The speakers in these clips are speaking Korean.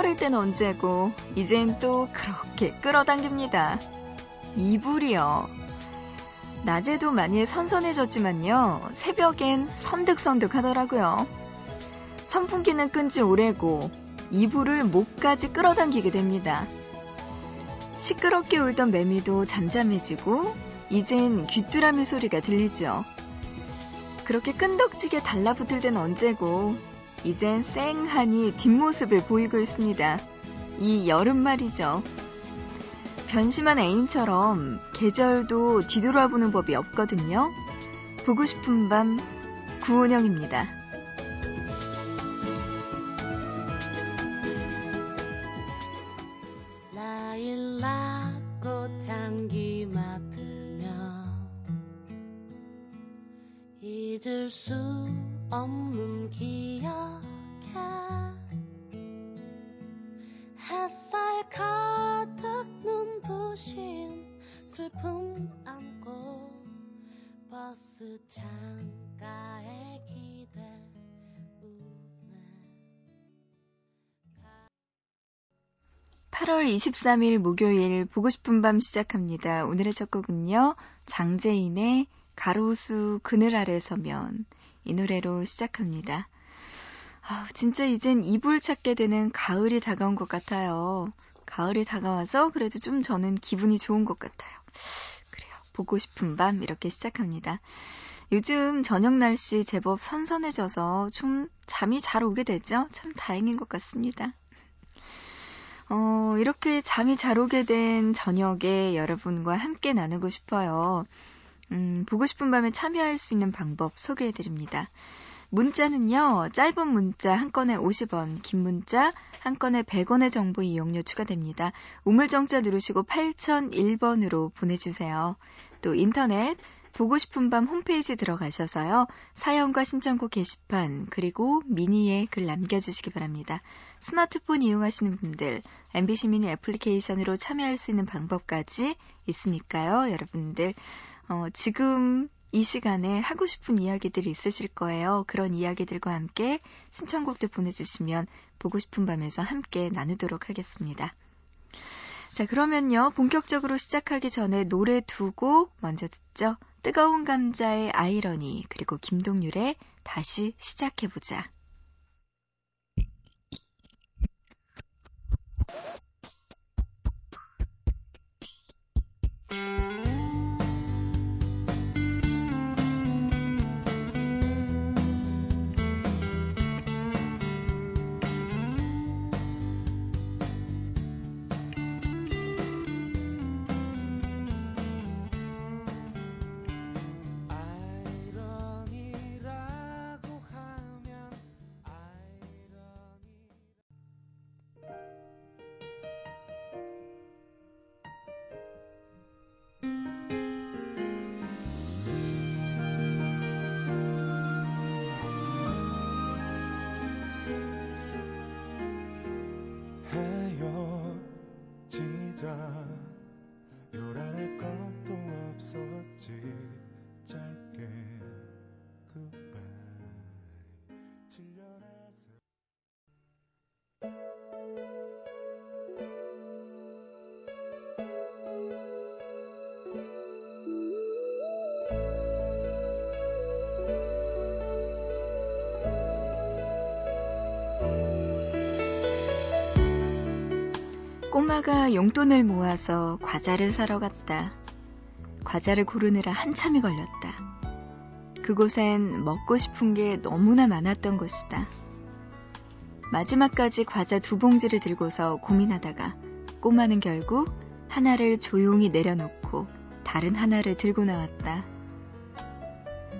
차버릴 땐 언제고, 이젠 또 그렇게 끌어당깁니다. 이불이요. 낮에도 많이 선선해졌지만요, 새벽엔 선득선득 하더라고요. 선풍기는 끈 지 오래고, 이불을 목까지 끌어당기게 됩니다. 시끄럽게 울던 매미도 잠잠해지고, 이젠 귀뚜라미 소리가 들리죠. 그렇게 끈덕지게 달라붙을 땐 언제고, 이젠 쌩하니 뒷모습을 보이고 있습니다. 이 여름 말이죠. 변심한 애인처럼 계절도 뒤돌아보는 법이 없거든요. 보고 싶은 밤 구은영입니다. 8월 23일 목요일 보고 싶은 밤 시작합니다. 오늘의 첫 곡은요. 장재인의 가로수 그늘 아래 서면 이 노래로 시작합니다. 아, 진짜 이젠 이불 찾게 되는 가을이 다가온 것 같아요. 가을이 다가와서 그래도 좀 저는 기분이 좋은 것 같아요. 그래요. 보고 싶은 밤 이렇게 시작합니다. 요즘 저녁 날씨 제법 선선해져서 좀 잠이 잘 오게 되죠? 참 다행인 것 같습니다. 어, 이렇게 잠이 잘 오게 된 저녁에 여러분과 함께 나누고 싶어요. 음, 보고 싶은 밤에 참여할 수 있는 방법 소개해 드립니다. 문자는요, 짧은 문자 한 건에 50원, 긴 문자 한 건에 100원의 정보 이용료 추가됩니다. 우물정자 누르시고 8001번으로 보내주세요. 또 인터넷 보고 싶은 밤 홈페이지 들어가셔서요. 사연과 신청곡 게시판 그리고 미니에 글 남겨주시기 바랍니다. 스마트폰 이용하시는 분들 MBC 미니 애플리케이션으로 참여할 수 있는 방법까지 있으니까요. 여러분들 어, 지금 이 시간에 하고 싶은 이야기들이 있으실 거예요. 그런 이야기들과 함께 신청곡도 보내주시면 보고 싶은 밤에서 함께 나누도록 하겠습니다. 자, 그러면요. 본격적으로 시작하기 전에 노래 두 곡 먼저 듣죠. 뜨거운 감자의 아이러니, 그리고 김동률의 다시 시작해보자. 꼬마가 용돈을 모아서 과자를 사러 갔다. 과자를 고르느라 한참이 걸렸다. 그곳엔 먹고 싶은 게 너무나 많았던 곳이다. 마지막까지 과자 두 봉지를 들고서 고민하다가 꼬마는 결국 하나를 조용히 내려놓고 다른 하나를 들고 나왔다.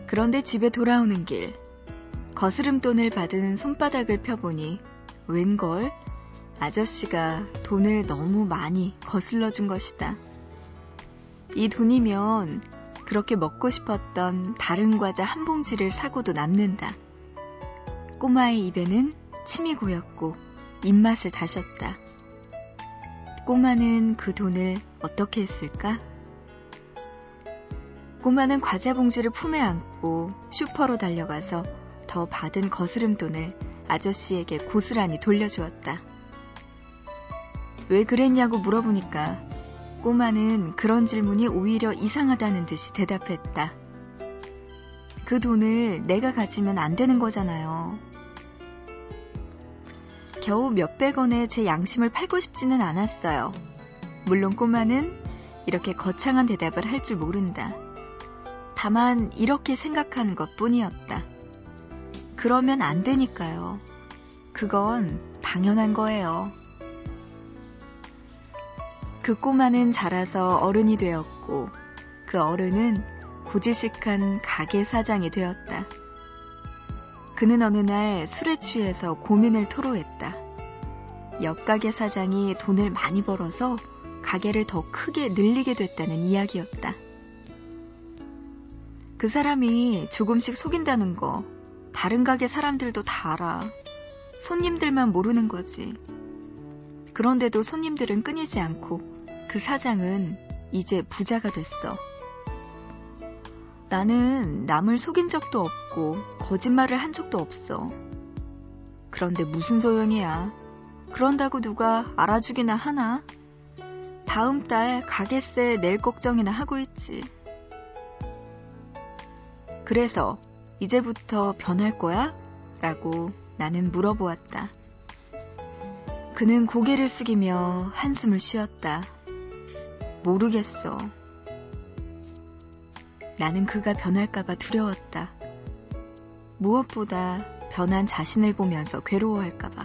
그런데 집에 돌아오는 길, 거스름돈을 받은 손바닥을 펴보니 웬걸 아저씨가 돈을 너무 많이 거슬러 준 것이다. 이 돈이면 그렇게 먹고 싶었던 다른 과자 한 봉지를 사고도 남는다. 꼬마의 입에는 침이 고였고 입맛을 다셨다. 꼬마는 그 돈을 어떻게 했을까? 꼬마는 과자 봉지를 품에 안고 슈퍼로 달려가서 더 받은 거스름 돈을 아저씨에게 고스란히 돌려주었다. 왜 그랬냐고 물어보니까 꼬마는 그런 질문이 오히려 이상하다는 듯이 대답했다. 그 돈을 내가 가지면 안 되는 거잖아요. 겨우 몇백 원에 제 양심을 팔고 싶지는 않았어요. 물론 꼬마는 이렇게 거창한 대답을 할 줄 모른다. 다만 이렇게 생각하는 것 뿐이었다. 그러면 안 되니까요. 그건 당연한 거예요. 그 꼬마는 자라서 어른이 되었고 그 어른은 고지식한 가게 사장이 되었다. 그는 어느 날 술에 취해서 고민을 토로했다. 옆 가게 사장이 돈을 많이 벌어서 가게를 더 크게 늘리게 됐다는 이야기였다. 그 사람이 조금씩 속인다는 거 다른 가게 사람들도 다 알아. 손님들만 모르는 거지. 그런데도 손님들은 끊이지 않고 그 사장은 이제 부자가 됐어. 나는 남을 속인 적도 없고 거짓말을 한 적도 없어. 그런데 무슨 소용이야. 그런다고 누가 알아주기나 하나? 다음 달 가게세 낼 걱정이나 하고 있지. 그래서 이제부터 변할 거야? 라고 나는 물어보았다. 그는 고개를 숙이며 한숨을 쉬었다. 모르겠어. 나는 그가 변할까봐 두려웠다. 무엇보다 변한 자신을 보면서 괴로워할까봐.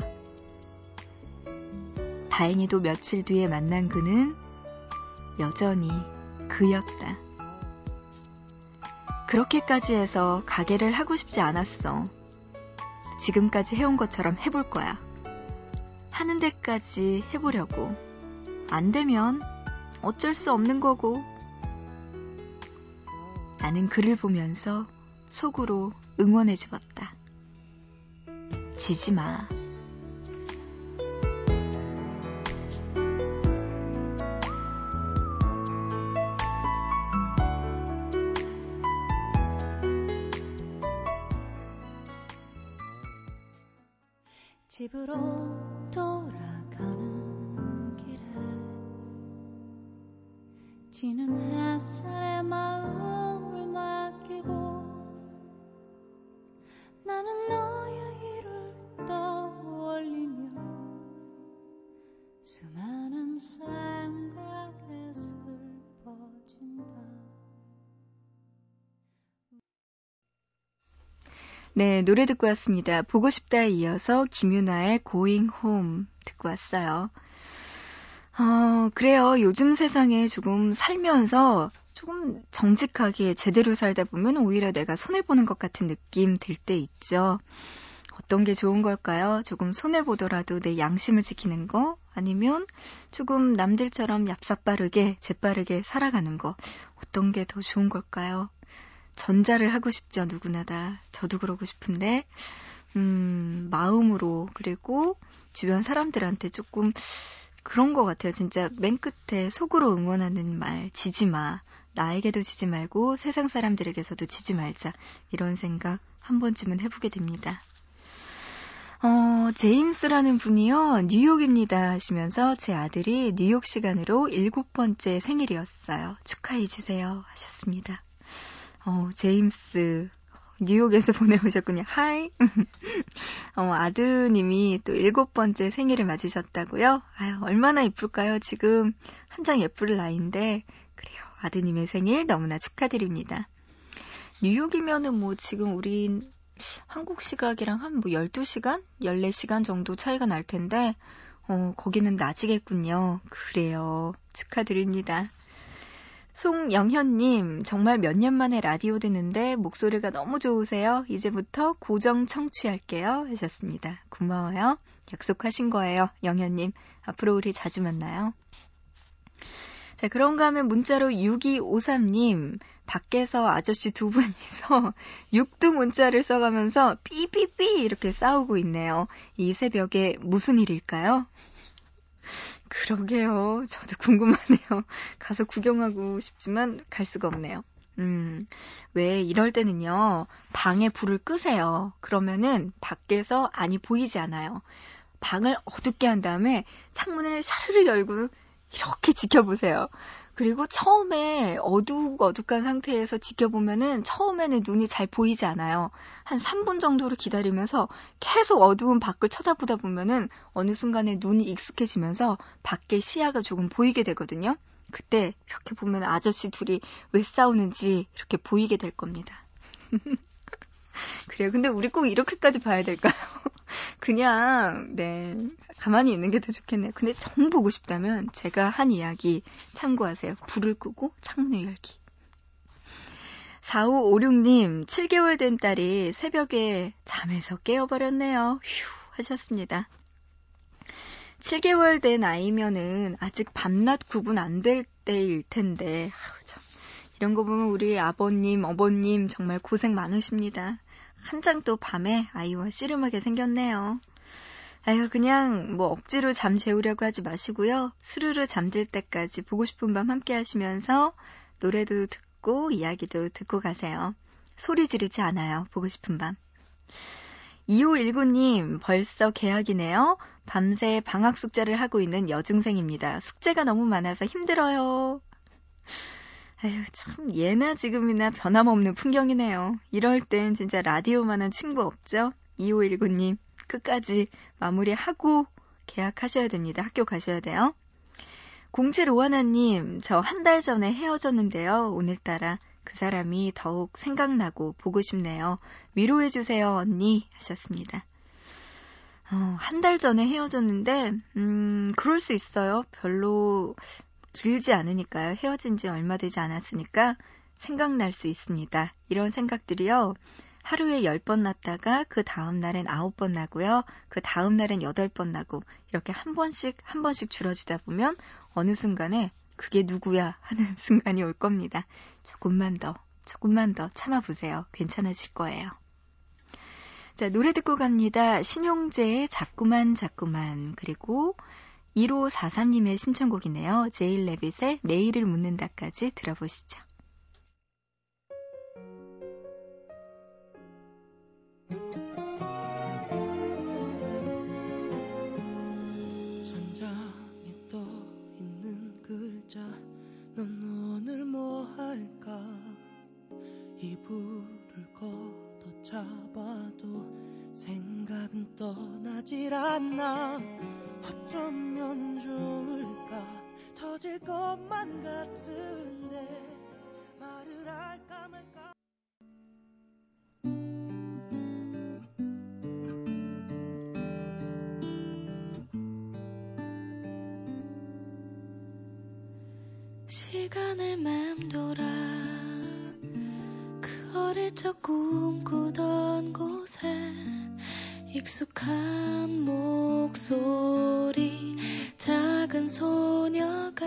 다행히도 며칠 뒤에 만난 그는 여전히 그였다. 그렇게까지 해서 가게를 하고 싶지 않았어. 지금까지 해온 것처럼 해볼 거야. 하는 데까지 해보려고. 안 되면 어쩔 수 없는 거고. 나는 그를 보면서 속으로 응원해 주었다. 지지 마. 집으로 네, 노래 듣고 왔습니다. 보고 싶다에 이어서 김유나의 Going Home 듣고 왔어요. 어, 그래요. 요즘 세상에 조금 살면서 조금 정직하게 제대로 살다 보면 오히려 내가 손해보는 것 같은 느낌 들 때 있죠. 어떤 게 좋은 걸까요? 조금 손해보더라도 내 양심을 지키는 거? 아니면 조금 남들처럼 얍삽빠르게, 재빠르게 살아가는 거? 어떤 게 더 좋은 걸까요? 전자를 하고 싶죠, 누구나 다. 저도 그러고 싶은데, 음, 마음으로, 그리고 주변 사람들한테 조금 그런 것 같아요. 진짜 맨 끝에 속으로 응원하는 말, 지지 마. 나에게도 지지 말고 세상 사람들에게서도 지지 말자. 이런 생각 한 번쯤은 해보게 됩니다. 어, 제임스라는 분이요, 뉴욕입니다 하시면서 제 아들이 뉴욕 시간으로 일곱 번째 생일이었어요. 축하해주세요 하셨습니다. 어, 제임스, 뉴욕에서 보내오셨군요. 하이. 어, 아드님이 또 일곱 번째 생일을 맞으셨다고요? 아유, 얼마나 이쁠까요? 지금 한창 예쁠 나이인데. 그래요. 아드님의 생일 너무나 축하드립니다. 뉴욕이면은 뭐 지금 우리 한국 시각이랑 한 뭐 12시간? 14시간 정도 차이가 날 텐데, 어, 거기는 낮이겠군요. 그래요. 축하드립니다. 송영현님, 정말 몇 년 만에 라디오 듣는데 목소리가 너무 좋으세요. 이제부터 고정 청취할게요. 하셨습니다. 고마워요. 약속하신 거예요. 영현님. 앞으로 우리 자주 만나요. 자, 그런가 하면 문자로 6253님, 밖에서 아저씨 두 분이서 육두 문자를 써가면서 삐삐삐 이렇게 싸우고 있네요. 이 새벽에 무슨 일일까요? 그러게요. 저도 궁금하네요. 가서 구경하고 싶지만 갈 수가 없네요. 음, 왜 이럴 때는요, 방에 불을 끄세요. 그러면은 밖에서 안이 보이지 않아요. 방을 어둡게 한 다음에 창문을 샤르르 열고 이렇게 지켜보세요. 그리고 처음에 어둑 어둑한 상태에서 지켜보면은 처음에는 눈이 잘 보이지 않아요. 한 3분 정도를 기다리면서 계속 어두운 밖을 쳐다보다 보면은 어느 순간에 눈이 익숙해지면서 밖에 시야가 조금 보이게 되거든요. 그때 이렇게 보면 아저씨 둘이 왜 싸우는지 이렇게 보이게 될 겁니다. 그래요. 근데 우리 꼭 이렇게까지 봐야 될까요? 그냥, 네, 가만히 있는 게 더 좋겠네요. 근데 정 보고 싶다면 제가 한 이야기 참고하세요. 불을 끄고 창문을 열기. 4556님, 7개월 된 딸이 새벽에 잠에서 깨어버렸네요. 휴, 하셨습니다. 7개월 된 아이면은 아직 밤낮 구분 안 될 때일 텐데, 아우, 참. 이런 거 보면 우리 아버님, 어버님 정말 고생 많으십니다. 한 장 또 밤에 아이와 씨름하게 생겼네요. 아유, 그냥 뭐 억지로 잠 재우려고 하지 마시고요. 스르르 잠들 때까지 보고 싶은 밤 함께 하시면서 노래도 듣고 이야기도 듣고 가세요. 소리 지르지 않아요. 보고 싶은 밤. 2519님, 벌써 개학이네요. 밤새 방학 숙제를 하고 있는 여중생입니다. 숙제가 너무 많아서 힘들어요. 아유, 참, 예나 지금이나 변함없는 풍경이네요. 이럴 땐 진짜 라디오만한 친구 없죠? 2519님, 끝까지 마무리하고 계약하셔야 됩니다. 학교 가셔야 돼요. 0751님, 저 한 달 전에 헤어졌는데요. 오늘따라 그 사람이 더욱 생각나고 보고 싶네요. 위로해주세요, 언니. 하셨습니다. 어, 한 달 전에 헤어졌는데, 음, 그럴 수 있어요. 별로 길지 않으니까요. 헤어진 지 얼마 되지 않았으니까 생각날 수 있습니다. 이런 생각들이요. 하루에 10번 났다가 그 다음 날엔 9번 나고요. 그 다음 날엔 8번 나고 이렇게 한 번씩 한 번씩 줄어지다 보면 어느 순간에 그게 누구야 하는 순간이 올 겁니다. 조금만 더, 조금만 더 참아보세요. 괜찮아질 거예요. 자, 노래 듣고 갑니다. 신용재의 자꾸만 자꾸만 그리고 1543님의 신청곡이네요. 제일 레빗의 내일을 묻는다까지 들어보시죠. 넌 오늘 뭐 할까 이불을 걷어 잡아도 생각은 떠나질 않나 어쩌면 좋을까? 터질 것만 같은데 말을 할까 말까? 시간을 맴돌아 그 어릴 적 꿈꾸던 곳에 익숙한 목소리 작은 소녀가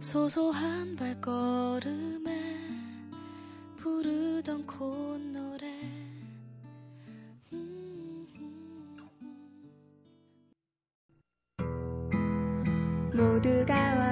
소소한 발걸음에 부르던 콧노래. 모두가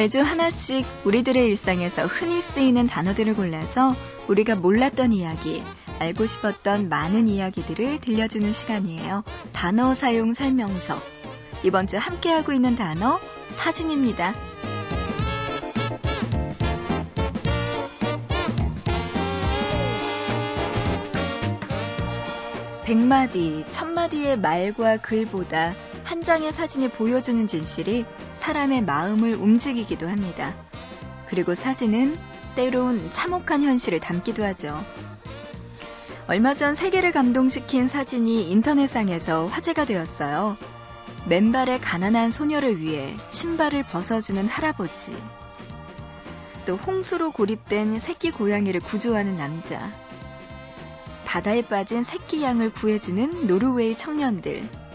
매주 하나씩 우리들의 일상에서 흔히 쓰이는 단어들을 골라서 우리가 몰랐던 이야기, 알고 싶었던 많은 이야기들을 들려주는 시간이에요. 단어 사용 설명서. 이번 주 함께하고 있는 단어, 사진입니다. 백마디, 천마디의 말과 글보다 한 장의 사진이 보여주는 진실이 사람의 마음을 움직이기도 합니다. 그리고 사진은 때론 참혹한 현실을 담기도 하죠. 얼마 전 세계를 감동시킨 사진이 인터넷상에서 화제가 되었어요. 맨발의 가난한 소녀를 위해 신발을 벗어주는 할아버지. 또 홍수로 고립된 새끼 고양이를 구조하는 남자. 바다에 빠진 새끼 양을 구해주는 노르웨이 청년들.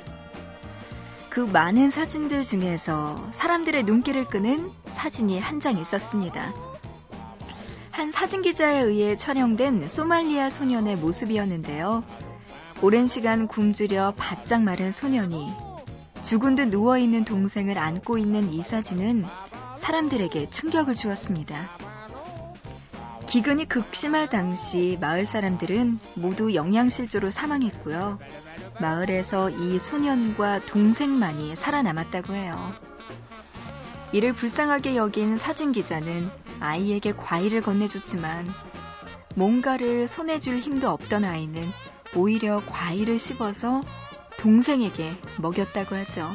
그 많은 사진들 중에서 사람들의 눈길을 끄는 사진이 한 장 있었습니다. 한 사진 기자에 의해 촬영된 소말리아 소년의 모습이었는데요. 오랜 시간 굶주려 바짝 마른 소년이 죽은 듯 누워있는 동생을 안고 있는 이 사진은 사람들에게 충격을 주었습니다. 기근이 극심할 당시 마을 사람들은 모두 영양실조로 사망했고요. 마을에서 이 소년과 동생만이 살아남았다고 해요. 이를 불쌍하게 여긴 사진 기자는 아이에게 과일을 건네줬지만 뭔가를 손에 줄 힘도 없던 아이는 오히려 과일을 씹어서 동생에게 먹였다고 하죠.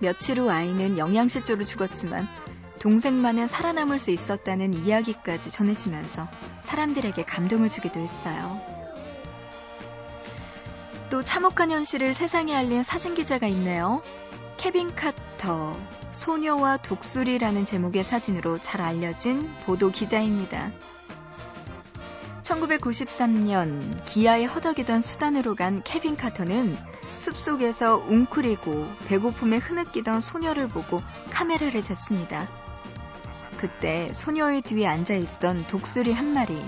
며칠 후 아이는 영양실조로 죽었지만 동생만은 살아남을 수 있었다는 이야기까지 전해지면서 사람들에게 감동을 주기도 했어요. 또 참혹한 현실을 세상에 알린 사진 기자가 있네요. 케빈 카터, 소녀와 독수리라는 제목의 사진으로 잘 알려진 보도 기자입니다. 1993년 기아에 허덕이던 수단으로 간 케빈 카터는 숲속에서 웅크리고 배고픔에 흐느끼던 소녀를 보고 카메라를 잡습니다. 그때 소녀의 뒤에 앉아 있던 독수리 한 마리.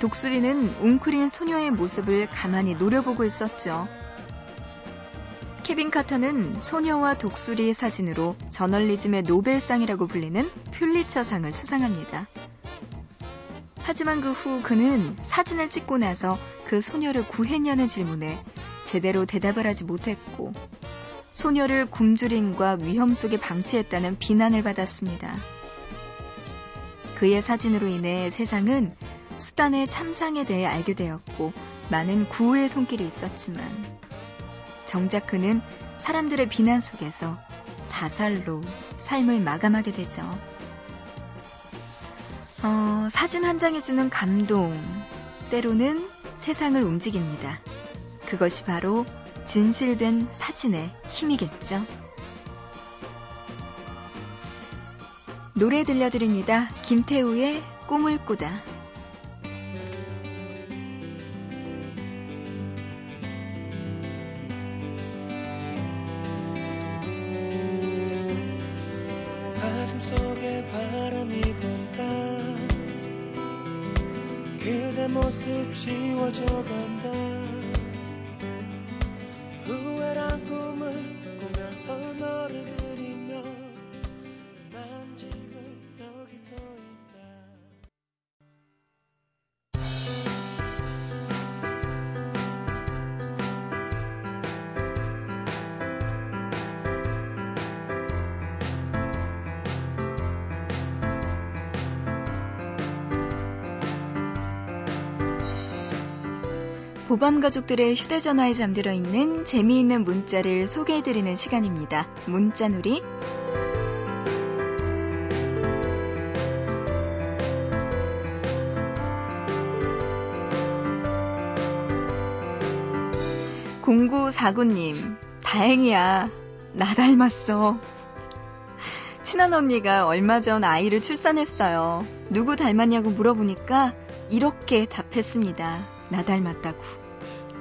독수리는 웅크린 소녀의 모습을 가만히 노려보고 있었죠. 케빈 카터는 소녀와 독수리의 사진으로 저널리즘의 노벨상이라고 불리는 퓰리처상을 수상합니다. 하지만 그 후 그는 사진을 찍고 나서 그 소녀를 구했냐는 질문에 제대로 대답을 하지 못했고 소녀를 굶주림과 위험 속에 방치했다는 비난을 받았습니다. 그의 사진으로 인해 세상은 수단의 참상에 대해 알게 되었고 많은 구호의 손길이 있었지만 정작 그는 사람들의 비난 속에서 자살로 삶을 마감하게 되죠. 어, 사진 한 장이 주는 감동, 때로는 세상을 움직입니다. 그것이 바로 진실된 사진의 힘이겠죠. 노래 들려드립니다. 김태우의 꿈을 꾸다. 가슴 속에 바람이 분다 그대 모습 지워져 간다 보밤 가족들의 휴대전화에 잠들어 있는 재미있는 문자를 소개해드리는 시간입니다. 문자놀이. 공구사구님, 다행이야. 나 닮았어. 친한 언니가 얼마 전 아이를 출산했어요. 누구 닮았냐고 물어보니까 이렇게 답했습니다. 나 닮았다고.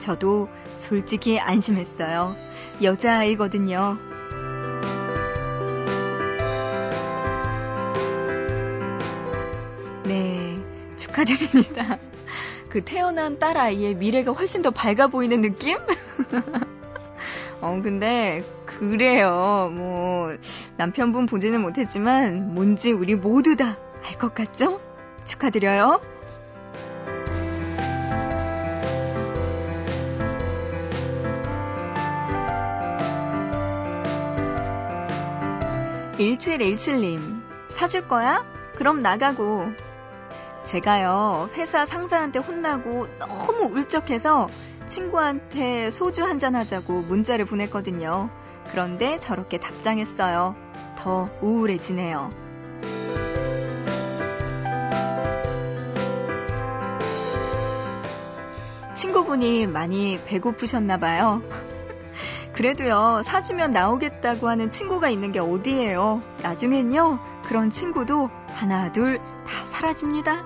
저도 솔직히 안심했어요. 여자아이거든요. 네, 축하드립니다. 그 태어난 딸 아이의 미래가 훨씬 더 밝아 보이는 느낌? 어, 근데 그 그래요. 뭐, 남편분 보지는 못했지만, 뭔지 우리 모두 다 알 것 같죠? 축하드려요. 1717님, 사줄 거야? 그럼 나가고. 제가요, 회사 상사한테 혼나고 너무 울적해서 친구한테 소주 한잔 하자고 문자를 보냈거든요. 그런데 저렇게 답장했어요. 더 우울해지네요. 친구분이 많이 배고프셨나봐요. 그래도요, 사주면 나오겠다고 하는 친구가 있는 게 어디예요. 나중엔요, 그런 친구도 하나, 둘, 다 사라집니다.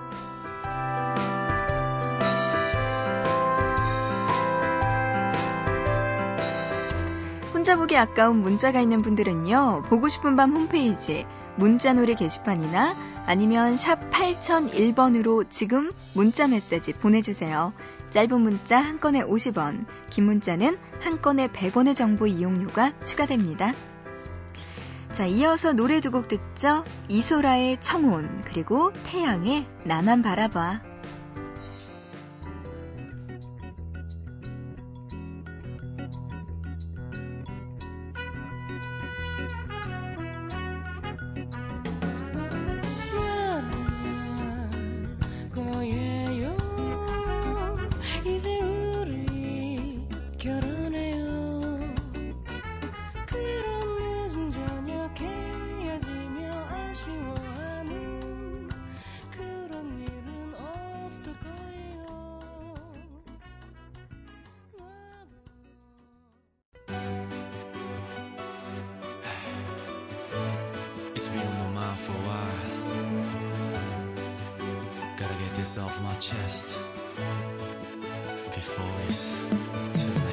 혼자 보기 아까운 문자가 있는 분들은요, 보고 싶은 밤 홈페이지, 문자놀이 게시판이나 아니면 샵 8001번으로 지금 문자 메시지 보내주세요. 짧은 문자 한 건에 50원, 긴 문자는 한 건에 100원의 정보 이용료가 추가됩니다. 자, 이어서 노래 두 곡 듣죠? 이소라의 청혼, 그리고 태양의 나만 바라봐. Off my chest before it's too late.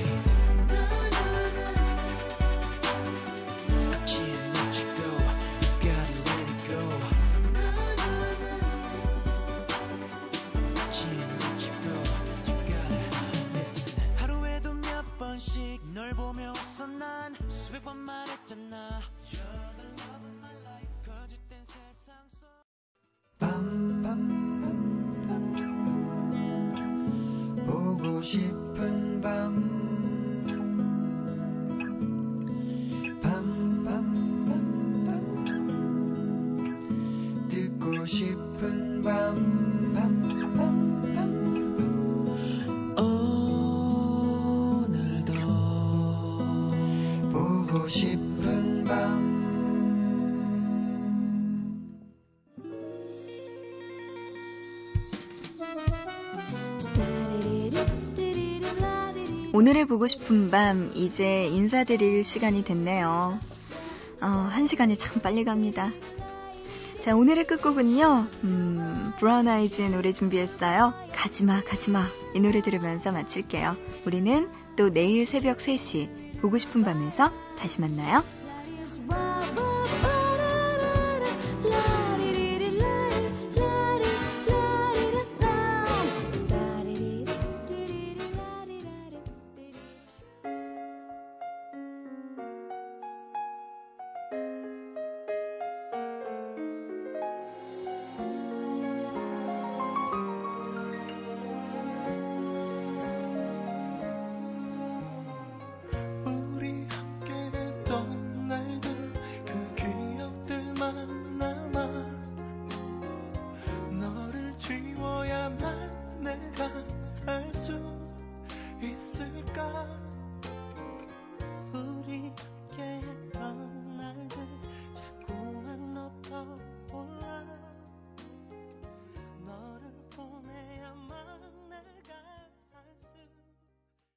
오늘의 보고 싶은 밤, 이제 인사드릴 시간이 됐네요. 어, 한 시간이 참 빨리 갑니다. 자, 오늘의 끝곡은요, 음, 브라운 아이즈의 노래 준비했어요. 가지마, 가지마. 이 노래 들으면서 마칠게요. 우리는 또 내일 새벽 3시, 보고 싶은 밤에서 다시 만나요.